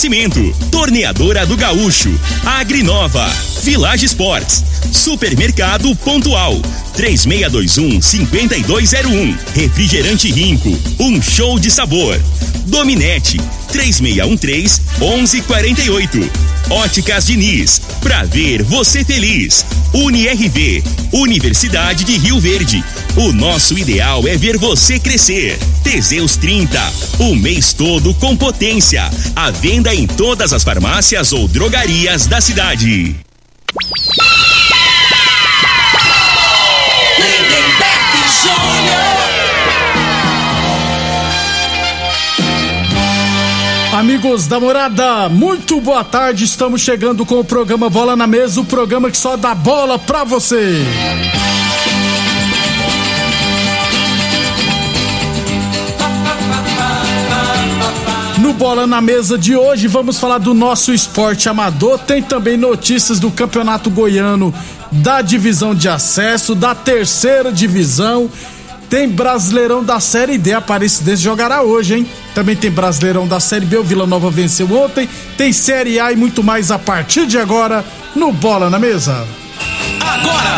Oferecimento: Torneadora do Gaúcho, Agrinova, Village Sports, Supermercado Pontual, 3621-5201, Refrigerante Rinco, um show de sabor. Dominete, 3613-1148. Óticas Diniz, pra ver você feliz. UniRV, Universidade de Rio Verde. O nosso ideal é ver você crescer. Teseus 30, o mês todo com potência. A venda em todas as farmácias ou drogarias da cidade. Júnior. Amigos da morada, muito boa tarde. Estamos chegando com o programa Bola na Mesa o programa que só dá bola pra você. No Bola na Mesa de hoje, vamos falar do nosso esporte amador. Tem também notícias do Campeonato Goiano da divisão de acesso, da terceira divisão. Tem Brasileirão da Série D, Aparecidense jogará hoje, hein? Também tem Brasileirão da Série B, o Vila Nova venceu ontem. Tem Série A e muito mais a partir de agora no Bola na Mesa. Agora!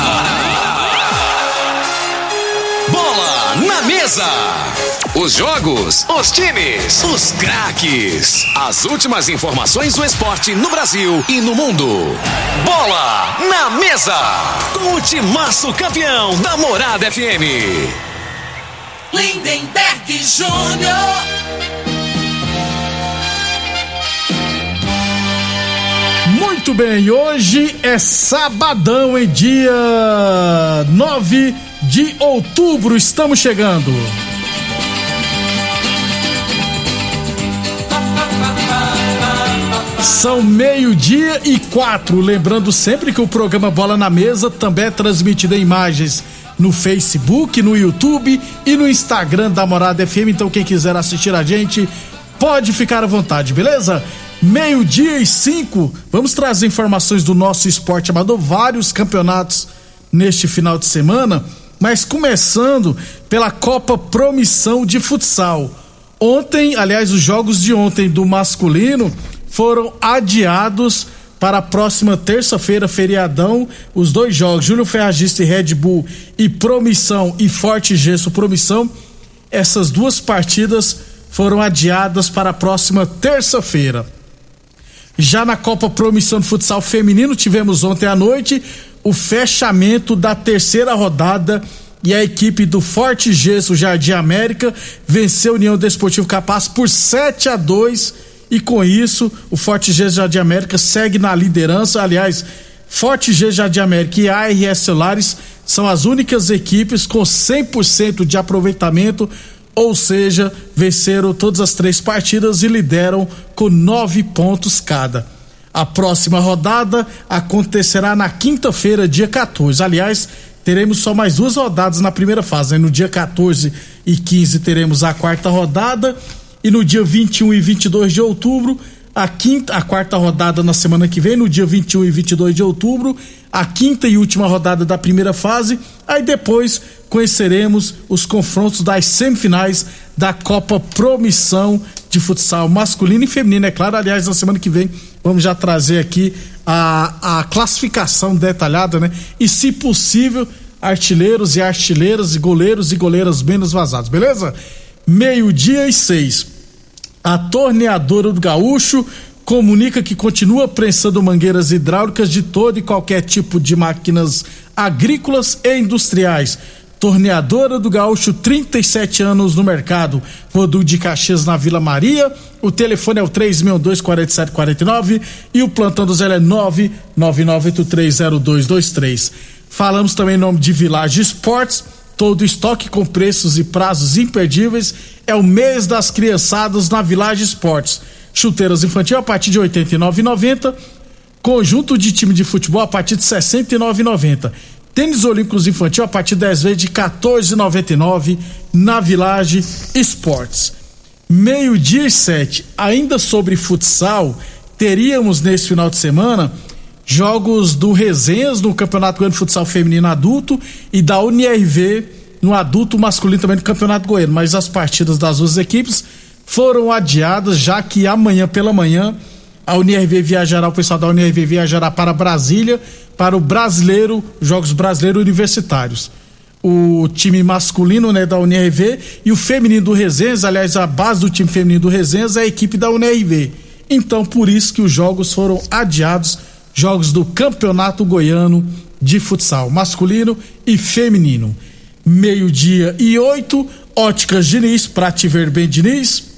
Bola na mesa! Os jogos, os times, os craques. As últimas informações do esporte no Brasil e no mundo. Bola na mesa! Com o timaço campeão da Morada FM. Lindenberg Júnior. Muito bem, hoje é sabadão, em dia 9 de outubro, estamos chegando. São meio-dia e quatro. Lembrando sempre que o programa Bola na Mesa também é transmitido em imagens no Facebook, no YouTube e no Instagram da Morada FM. Então, quem quiser assistir a gente, pode ficar à vontade, beleza? Meio-dia e cinco, vamos trazer informações do nosso esporte amador, vários campeonatos neste final de semana, mas começando pela Copa Promissão de Futsal. Ontem, aliás, os jogos de ontem do masculino foram adiados para a próxima terça-feira, feriadão. Os dois jogos, Júlio Ferragista e Red Bull e Promissão e Forte Gesso Promissão, essas duas partidas foram adiadas para a próxima terça-feira. Já na Copa Promissão de Futsal Feminino, tivemos ontem à noite o fechamento da terceira rodada e a equipe do Forte Gesso Jardim América venceu a União Desportivo Capaz por 7 a 2 e com isso o Forte Gesso Jardim América segue na liderança. Aliás, Forte Gesso Jardim América e ARS Solares são as únicas equipes com 100% de aproveitamento ou seja, venceram todas as três partidas e lideram com nove pontos cada. A próxima rodada acontecerá na quinta-feira, dia 14. Aliás, teremos só mais duas rodadas na primeira fase. Né? No dia 14 e 15 teremos a quarta rodada e no dia 21 e 22 de outubro a quinta, a quarta rodada na semana que vem, no dia 21 e 22 de outubro, a quinta e última rodada da primeira fase. Aí depois conheceremos os confrontos das semifinais da Copa Promissão de Futsal masculino e feminino. É claro, aliás, na semana que vem vamos já trazer aqui a, a classificação detalhada, né? E, se possível, artilheiros e artilheiras, e goleiros e goleiras menos vazados, beleza? Meio-dia e seis. A torneadora do Gaúcho comunica que continua prensando mangueiras hidráulicas de todo e qualquer tipo de máquinas agrícolas e industriais. Torneadora do Gaúcho, 37 anos no mercado. Rodul de Caxias na Vila Maria. O telefone é o 3624749 e o plantão do Zé é 999830223. Falamos também em nome de Village Esportes. Todo estoque com preços e prazos imperdíveis. É o mês das criançadas na Village Esportes. Chuteiras infantil a partir de R$ 89,90. Conjunto de time de futebol a partir de R$ 69,90. Tênis Olímpicos Infantil a partir 10 vezes de 14,99 na Village Esportes. Meio-dia e sete. Ainda sobre futsal, teríamos nesse final de semana jogos do Resenhas no Campeonato Goiano de Futsal Feminino Adulto e da UNIRV no adulto masculino também no Campeonato Goiano. Mas as partidas das duas equipes foram adiadas, já que amanhã pela manhã a UNIRV viajará, o pessoal da UNIRV viajará para Brasília para o brasileiro, Jogos Brasileiros Universitários. O time masculino né, da UNIRV e o feminino do Resenhas, aliás, a base do time feminino do Resenhas é a equipe da UNIRV. Então, por isso que os jogos foram adiados jogos do Campeonato Goiano de Futsal, masculino e feminino. Meio-dia e oito, Óticas Diniz, pra te ver bem, Diniz.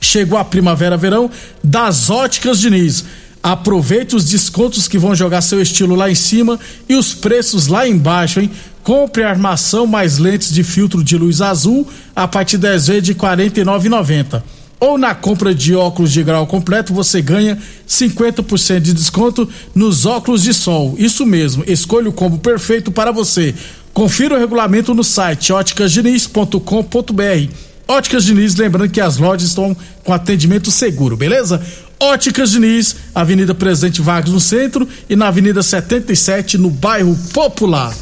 Chegou a primavera-verão das Óticas Diniz Aproveite os descontos que vão jogar seu estilo lá em cima e os preços lá embaixo, hein? Compre armação mais lentes de filtro de luz azul a partir 10 vezes de R$ 49,90. Ou na compra de óculos de grau completo você ganha 50% de desconto nos óculos de sol. Isso mesmo, escolha o combo perfeito para você. Confira o regulamento no site óticasdiniz.com.br. Óticas Diniz, lembrando que as lojas estão com atendimento seguro, beleza? Óticas Diniz, Avenida Presidente Vargas no centro e na Avenida 77 no bairro Popular.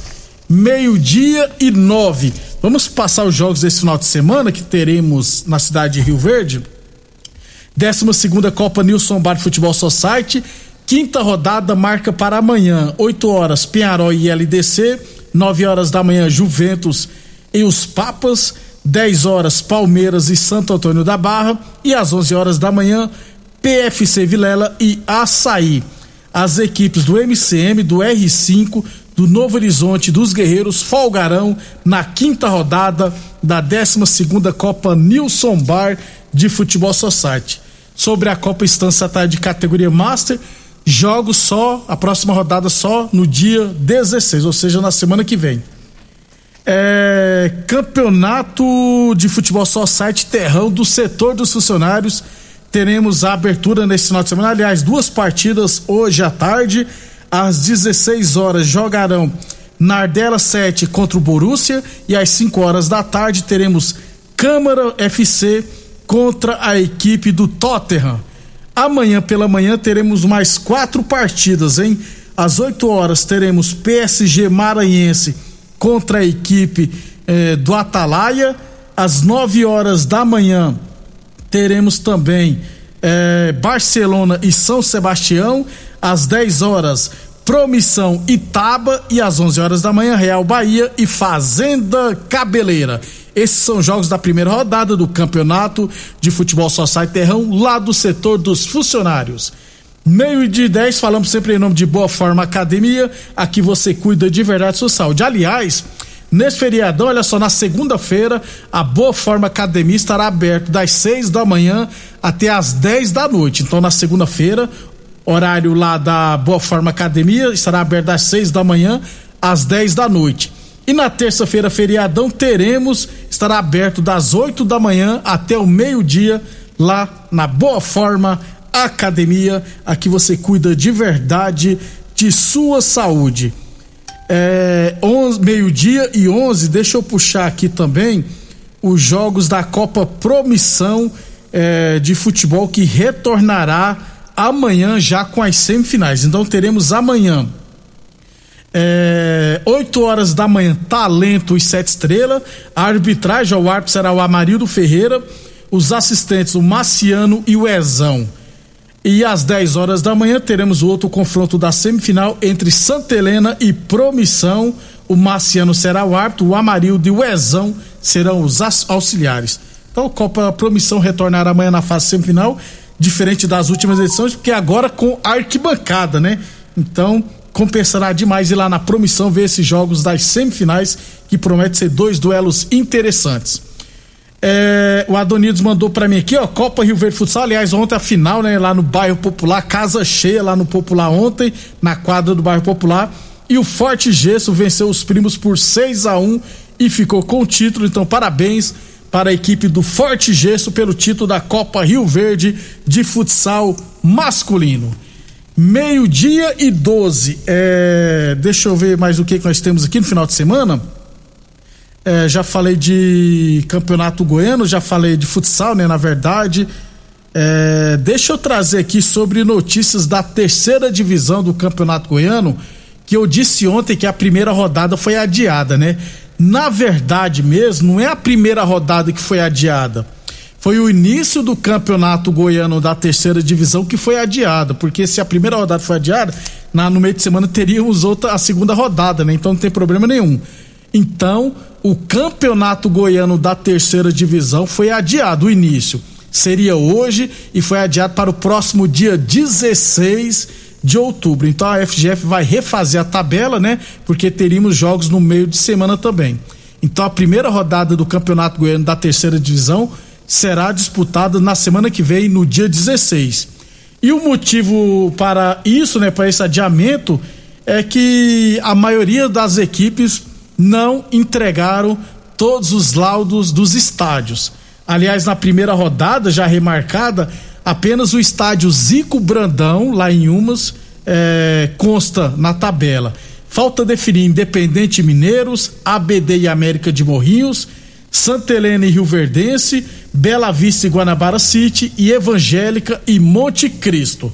Meio-dia e nove. Vamos passar os jogos desse final de semana que teremos na cidade de Rio Verde. 12 segunda Copa Nilson Bar Futebol Society. Quinta rodada marca para amanhã, 8 horas, Penharol e LDC. 9 horas da manhã, Juventus e os Papas. 10 horas, Palmeiras e Santo Antônio da Barra. E às 11 horas da manhã, PFC Vilela e Açaí. As equipes do MCM, do R5, do Novo Horizonte dos Guerreiros folgarão na quinta rodada da 12 Copa Nilson Bar de Futebol Society. Sobre a Copa Estância Tarde de categoria Master, jogos só, a próxima rodada só no dia 16, ou seja, na semana que vem. É, campeonato de Futebol Society Terrão do setor dos funcionários teremos a abertura nesse final de semana. Aliás, duas partidas hoje à tarde. Às 16 horas jogarão Nardella 7 contra o Borussia. E às 5 horas da tarde teremos Câmara FC contra a equipe do Tottenham. Amanhã pela manhã teremos mais quatro partidas, hein? Às 8 horas teremos PSG Maranhense contra a equipe eh, do Atalaia. Às 9 horas da manhã teremos também é, Barcelona e São Sebastião, às 10 horas, Promissão Itaba e às 11 horas da manhã, Real Bahia e Fazenda Cabeleira. Esses são jogos da primeira rodada do Campeonato de Futebol Society Terrão, lá do setor dos funcionários. Meio de 10, falamos sempre em nome de Boa Forma Academia, aqui você cuida de verdade sua saúde. Aliás, Nesse feriadão, olha só, na segunda-feira, a Boa Forma Academia estará aberto das 6 da manhã até as 10 da noite. Então, na segunda-feira, horário lá da Boa Forma Academia estará aberto das 6 da manhã às 10 da noite. E na terça-feira, feriadão, teremos, estará aberto das 8 da manhã até o meio-dia lá na Boa Forma Academia. Aqui você cuida de verdade de sua saúde é, meio-dia e 11, deixa eu puxar aqui também os jogos da Copa Promissão é, de Futebol que retornará amanhã já com as semifinais. Então teremos amanhã. É, 8 horas da manhã, Talento e Sete Estrelas. A arbitragem, o árbitro será o Amarildo Ferreira. Os assistentes, o Marciano e o Ezão. E às 10 horas da manhã teremos o outro confronto da semifinal entre Santa Helena e Promissão. O Marciano será o árbitro, o Amarildo e o Ezão serão os auxiliares. Então, a Copa Promissão retornará amanhã na fase semifinal, diferente das últimas edições, porque agora com arquibancada, né? Então, compensará demais ir lá na Promissão ver esses jogos das semifinais, que promete ser dois duelos interessantes. É, o Adonides mandou para mim aqui, ó, Copa Rio Verde Futsal. Aliás, ontem a final, né, lá no bairro Popular, casa cheia lá no Popular ontem, na quadra do bairro Popular. E o Forte Gesso venceu os primos por 6 a 1 e ficou com o título. Então, parabéns para a equipe do Forte Gesso pelo título da Copa Rio Verde de futsal masculino. Meio-dia e 12. É, deixa eu ver mais o que, nós temos aqui no final de semana. É, já falei de campeonato goiano, já falei de futsal, né? Na verdade. É, deixa eu trazer aqui sobre notícias da terceira divisão do campeonato goiano, que eu disse ontem que a primeira rodada foi adiada, né? Na verdade mesmo, não é a primeira rodada que foi adiada foi o início do campeonato goiano da terceira divisão que foi adiado, porque se a primeira rodada foi adiada, na, no meio de semana teríamos outra, a segunda rodada, né? Então não tem problema nenhum. Então, o campeonato goiano da terceira divisão foi adiado, o início. Seria hoje e foi adiado para o próximo dia 16 de outubro. Então a FGF vai refazer a tabela, né? Porque teríamos jogos no meio de semana também. Então a primeira rodada do Campeonato Goiano da Terceira Divisão será disputada na semana que vem, no dia 16. E o motivo para isso, né, para esse adiamento, é que a maioria das equipes não entregaram todos os laudos dos estádios. Aliás, na primeira rodada, já remarcada, apenas o estádio Zico Brandão, lá em Umas, é, consta na tabela. Falta definir Independente Mineiros, ABD e América de Morrinhos, Santa Helena e Rio Verdense, Bela Vista e Guanabara City e Evangélica e Monte Cristo.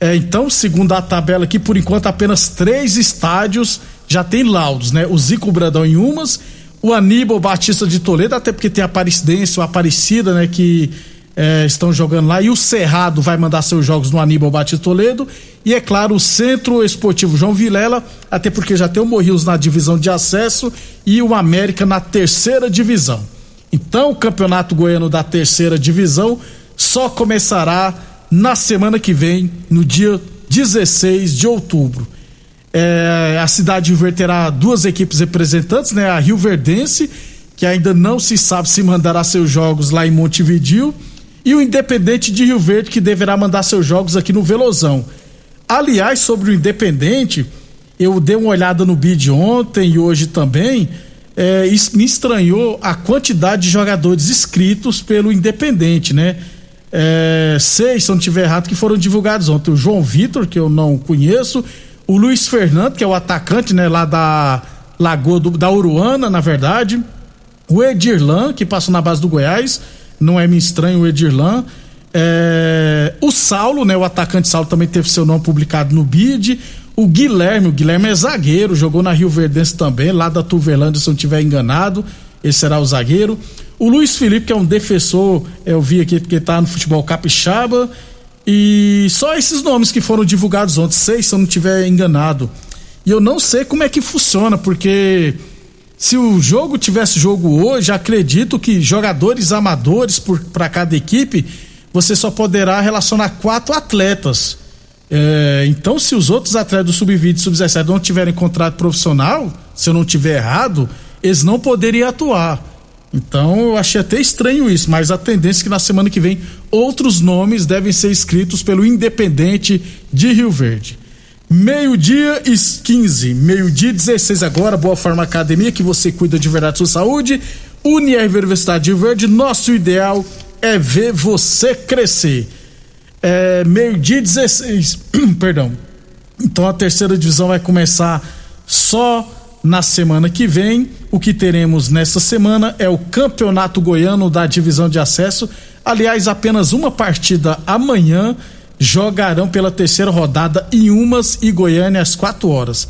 É, então, segundo a tabela aqui, por enquanto apenas três estádios já tem laudos, né? O Zico Bradão em umas, o Aníbal Batista de Toledo, até porque tem a Aparecidense, o Aparecida, né? Que é, estão jogando lá. E o Cerrado vai mandar seus jogos no Aníbal Batista Toledo. E é claro, o Centro Esportivo João Vilela, até porque já tem o Morrios na divisão de acesso e o América na terceira divisão. Então, o Campeonato Goiano da terceira divisão só começará na semana que vem, no dia 16 de outubro. É, a cidade de Rio Verde terá duas equipes representantes, né? A Rio Verdense, que ainda não se sabe se mandará seus jogos lá em Montevidil e o Independente de Rio Verde, que deverá mandar seus jogos aqui no Velozão. Aliás, sobre o Independente, eu dei uma olhada no bid ontem e hoje também. É, me estranhou a quantidade de jogadores inscritos pelo Independente, né? É, seis, se eu não estiver errado, que foram divulgados ontem. O João Vitor, que eu não conheço, o Luiz Fernando, que é o atacante, né, lá da Lagoa do, da Uruana, na verdade, o Edirlan, que passou na base do Goiás, não é me estranho o Edirlan. É, o Saulo, né? O atacante Saulo também teve seu nome publicado no BID. O Guilherme, o Guilherme é zagueiro, jogou na Rio Verdense também, lá da Tuverlândia, se eu não estiver enganado. Esse será o zagueiro. O Luiz Felipe, que é um defensor, eu vi aqui porque tá no futebol capixaba. E só esses nomes que foram divulgados ontem, seis, se eu não estiver enganado. E eu não sei como é que funciona, porque se o jogo tivesse jogo hoje, acredito que jogadores amadores para cada equipe, você só poderá relacionar quatro atletas. É, então, se os outros atletas do sub-20 e sub-17 não tiverem contrato profissional, se eu não tiver errado, eles não poderiam atuar. Então, eu achei até estranho isso, mas a tendência é que na semana que vem outros nomes devem ser escritos pelo Independente de Rio Verde. Meio-dia e 15, meio-dia 16 agora, Boa Forma Academia, que você cuida de verdade sua saúde. Unier Universidade de Verde, nosso ideal é ver você crescer. É, meio-dia 16, perdão. Então a terceira divisão vai começar só na semana que vem. O que teremos nessa semana é o Campeonato Goiano da Divisão de Acesso. Aliás, apenas uma partida amanhã jogarão pela terceira rodada em Umas e Goiânia às 4 horas.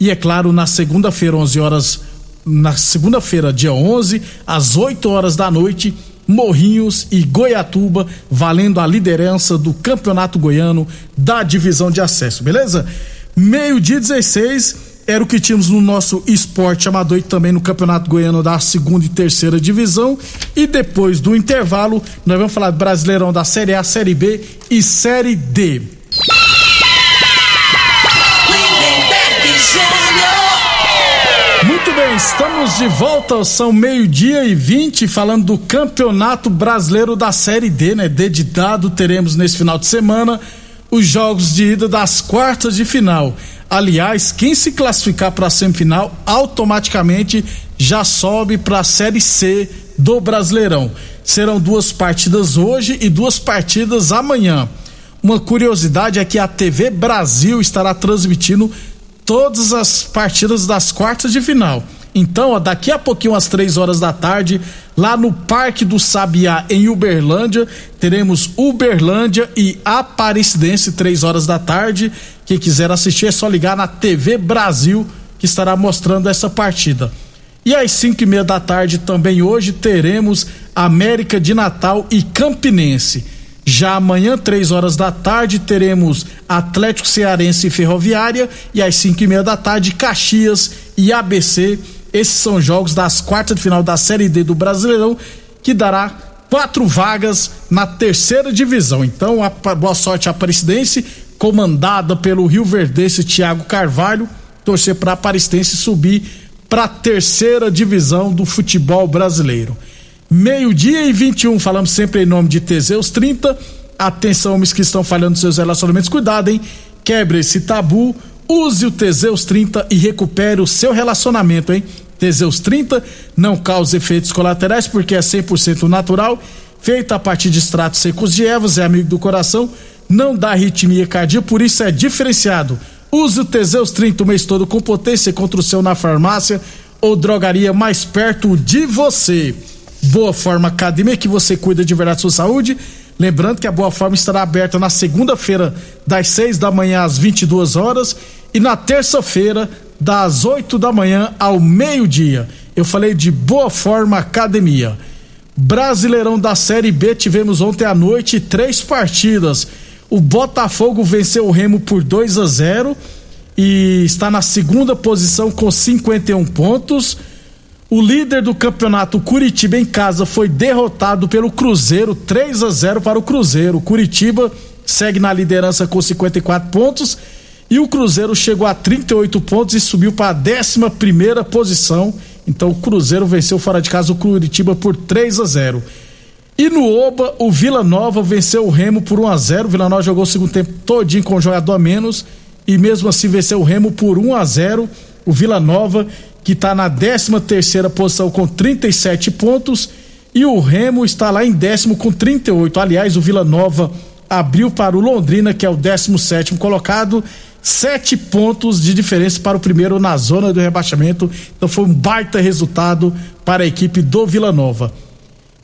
E é claro, na segunda-feira, 11 horas, na segunda-feira, dia 11, às 8 horas da noite, Morrinhos e Goiatuba, valendo a liderança do Campeonato Goiano da divisão de acesso, beleza? Meio-dia 16 era o que tínhamos no nosso esporte amador e também no Campeonato Goiano da segunda e terceira divisão. E depois do intervalo, nós vamos falar do Brasileirão da Série A, Série B e Série D. Muito bem, estamos de volta, são meio-dia e vinte, falando do Campeonato Brasileiro da Série D, né? Dedicado, teremos nesse final de semana os jogos de ida das quartas de final. Aliás, quem se classificar para a semifinal automaticamente já sobe para a Série C do Brasileirão. Serão duas partidas hoje e duas partidas amanhã. uma curiosidade é que a TV Brasil estará transmitindo todas as partidas das quartas de final. Então, ó, daqui a pouquinho, às três horas da tarde, lá no Parque do Sabiá, em Uberlândia, teremos Uberlândia e Aparecidense, três horas da tarde. Quem quiser assistir é só ligar na TV Brasil, que estará mostrando essa partida. E às cinco e meia da tarde também hoje teremos América de Natal e Campinense. Já amanhã, três horas da tarde, teremos Atlético Cearense e Ferroviária. E às cinco e meia da tarde, Caxias e ABC esses são jogos das quartas de final da Série D do Brasileirão, que dará quatro vagas na terceira divisão. Então, a, boa sorte à Aparecidense, comandada pelo Rio Verdense Thiago Carvalho, torcer para a Aparecidense subir para a terceira divisão do futebol brasileiro. Meio-dia e 21, falamos sempre em nome de Teseus 30. Atenção, homens que estão falhando seus relacionamentos, cuidado, hein? Quebre esse tabu Use o Teseus 30 e recupere o seu relacionamento, hein? Teseus 30 não causa efeitos colaterais porque é 100% natural, feita a partir de extratos secos de ervas, é amigo do coração, não dá arritmia cardíaca, por isso é diferenciado. Use o Teseus 30 o mês todo com potência contra o seu na farmácia ou drogaria mais perto de você. Boa Forma Academia, que você cuida de verdade da sua saúde. Lembrando que a Boa Forma estará aberta na segunda-feira, das 6 da manhã às 22 horas e na terça-feira, das 8 da manhã ao meio-dia. Eu falei de Boa Forma Academia. Brasileirão da Série B, tivemos ontem à noite três partidas. O Botafogo venceu o Remo por 2 a 0 e está na segunda posição com 51 pontos. O líder do campeonato, Curitiba, em casa, foi derrotado pelo Cruzeiro, 3 a 0 para o Cruzeiro. Curitiba segue na liderança com 54 pontos e o Cruzeiro chegou a 38 pontos e subiu para a 11 primeira posição. Então o Cruzeiro venceu fora de casa o Curitiba por 3 a 0. E no Oba, o Vila Nova venceu o Remo por 1 a 0. O Vila Nova jogou o segundo tempo todinho com o jogador a menos e mesmo assim venceu o Remo por 1 a 0. O Vila Nova que está na 13 terceira posição com 37 pontos e o Remo está lá em décimo com 38. Aliás, o Vila Nova abriu para o Londrina, que é o 17 colocado, sete pontos de diferença para o primeiro na zona do rebaixamento. Então foi um baita resultado para a equipe do Vila Nova.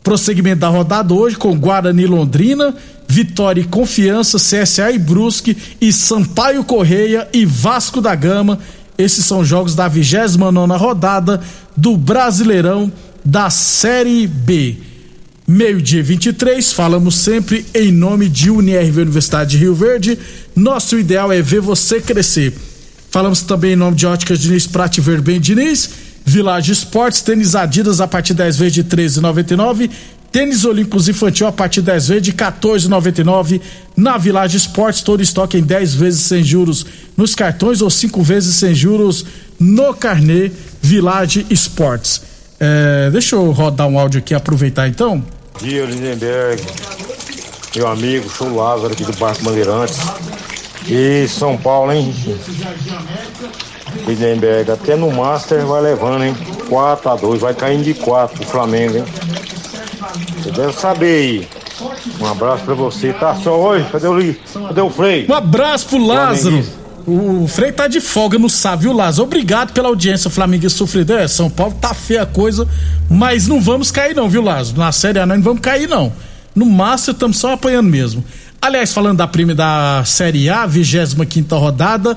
Prosseguimento da rodada hoje com Guarani Londrina, Vitória e Confiança, CSA e Brusque e Sampaio Correia e Vasco da Gama. Esses são jogos da 29 nona rodada do Brasileirão da Série B. Meio-dia 23, falamos sempre em nome de UniRV Universidade de Rio Verde. Nosso ideal é ver você crescer. Falamos também em nome de Óticas Diniz, Prate Verben Diniz, Village Esportes, tênis Adidas a partir 10 vezes de 13,99, tênis Olímpicos Infantil a partir 10 vezes de 14,99 na Village Esportes, todo estoque em 10 vezes sem juros nos cartões ou 5 vezes sem juros no carnê Village Esportes. É, deixa eu rodar um áudio aqui, aproveitar então. Dia Lindenberg, meu amigo, show Lázaro aqui do Barco Bandeirantes. E São Paulo, hein? Lindenberg, até no Master vai levando, hein? 4 a 2 vai caindo de 4 pro Flamengo, hein? Você deve saber aí. Um abraço pra você. Tá só hoje? Cadê o, Cadê o Frei? Um abraço pro Lázaro. O Frei tá de folga no viu, Lázaro? Obrigado pela audiência, Flamengo sofrido. É, São Paulo tá feia a coisa, mas não vamos cair não, viu, Lázaro? Na Série A não vamos cair não. No Master estamos só apanhando mesmo. Aliás, falando da prima da Série A, 25 quinta rodada,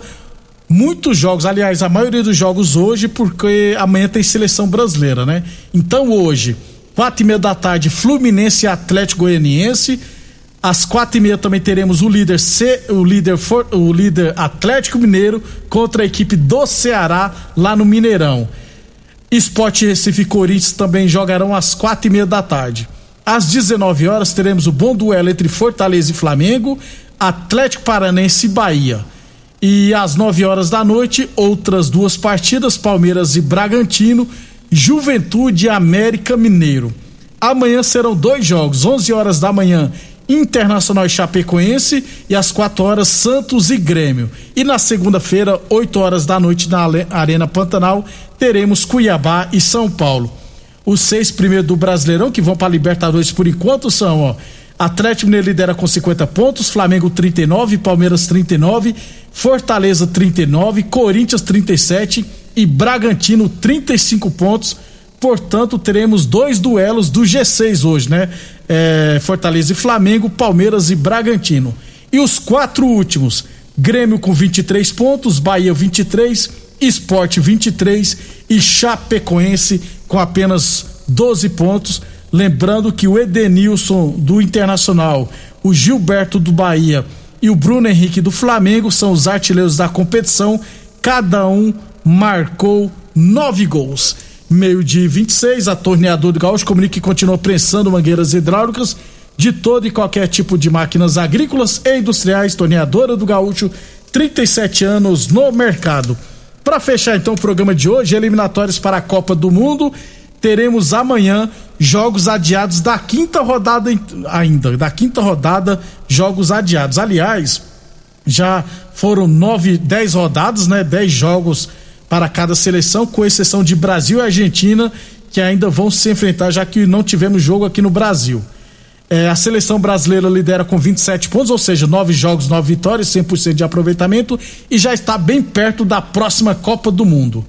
muitos jogos, aliás, a maioria dos jogos hoje, porque amanhã tem seleção brasileira, né? Então hoje, quatro e meia da tarde, Fluminense e Atlético Goianiense às quatro e meia também teremos o líder C, o líder for, o líder Atlético Mineiro contra a equipe do Ceará lá no Mineirão. Esporte Recife e Corinthians também jogarão às quatro e meia da tarde. Às 19 horas teremos o bom duelo entre Fortaleza e Flamengo, Atlético Paranense e Bahia. E às 9 horas da noite, outras duas partidas, Palmeiras e Bragantino, Juventude e América Mineiro. Amanhã serão dois jogos, 11 horas da manhã, Internacional e Chapecoense e às 4 horas Santos e Grêmio. E na segunda-feira, 8 horas da noite na Arena Pantanal, teremos Cuiabá e São Paulo. Os seis primeiros do Brasileirão que vão para Libertadores por enquanto são, ó, Atlético Mineiro lidera com 50 pontos, Flamengo 39, Palmeiras 39, Fortaleza 39, Corinthians 37 e Bragantino 35 pontos. Portanto, teremos dois duelos do G6 hoje, né? É, Fortaleza e Flamengo, Palmeiras e Bragantino. E os quatro últimos: Grêmio com 23 pontos, Bahia 23, Esporte 23 e Chapecoense com apenas 12 pontos. Lembrando que o Edenilson do Internacional, o Gilberto do Bahia e o Bruno Henrique do Flamengo são os artilheiros da competição. Cada um marcou nove gols. Meio de 26, a torneadora do Gaúcho comunica que continua prensando mangueiras hidráulicas de todo e qualquer tipo de máquinas agrícolas e industriais. Torneadora do Gaúcho, 37 anos no mercado. Para fechar então o programa de hoje, eliminatórios para a Copa do Mundo teremos amanhã jogos adiados da quinta rodada ainda, da quinta rodada, jogos adiados. Aliás, já foram nove, dez rodadas, né? Dez jogos para cada seleção, com exceção de Brasil e Argentina, que ainda vão se enfrentar, já que não tivemos jogo aqui no Brasil. É, a seleção brasileira lidera com 27 pontos, ou seja, nove jogos, nove vitórias, 100% de aproveitamento e já está bem perto da próxima Copa do Mundo.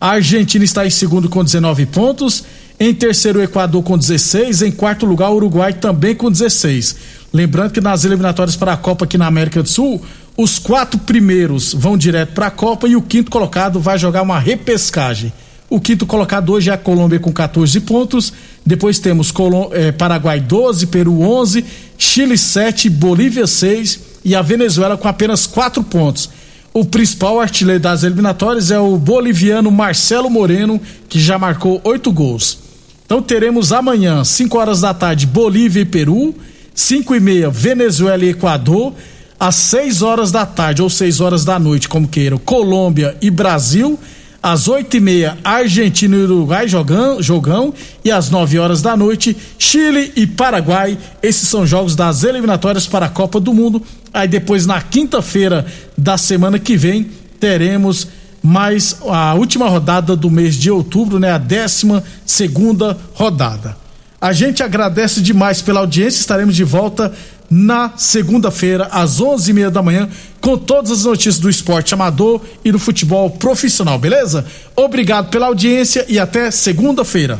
A Argentina está em segundo com 19 pontos. Em terceiro, o Equador com 16. Em quarto lugar, o Uruguai também com 16. Lembrando que nas eliminatórias para a Copa aqui na América do Sul, os quatro primeiros vão direto para a Copa e o quinto colocado vai jogar uma repescagem. O quinto colocado hoje é a Colômbia com 14 pontos. Depois temos Colom eh, Paraguai 12, Peru 11, Chile 7, Bolívia 6 e a Venezuela com apenas 4 pontos. O principal artilheiro das eliminatórias é o boliviano Marcelo Moreno, que já marcou oito gols. Então teremos amanhã, 5 horas da tarde, Bolívia e Peru, 5 e meia, Venezuela e Equador, às 6 horas da tarde ou 6 horas da noite, como queiram, Colômbia e Brasil, às 8 e meia, Argentina e Uruguai jogam, jogão, e às 9 horas da noite, Chile e Paraguai. Esses são jogos das eliminatórias para a Copa do Mundo. Aí depois, na quinta-feira da semana que vem, teremos mais a última rodada do mês de outubro, né? A décima segunda rodada. A gente agradece demais pela audiência. Estaremos de volta na segunda-feira, às onze e meia da manhã, com todas as notícias do esporte amador e do futebol profissional, beleza? Obrigado pela audiência e até segunda-feira.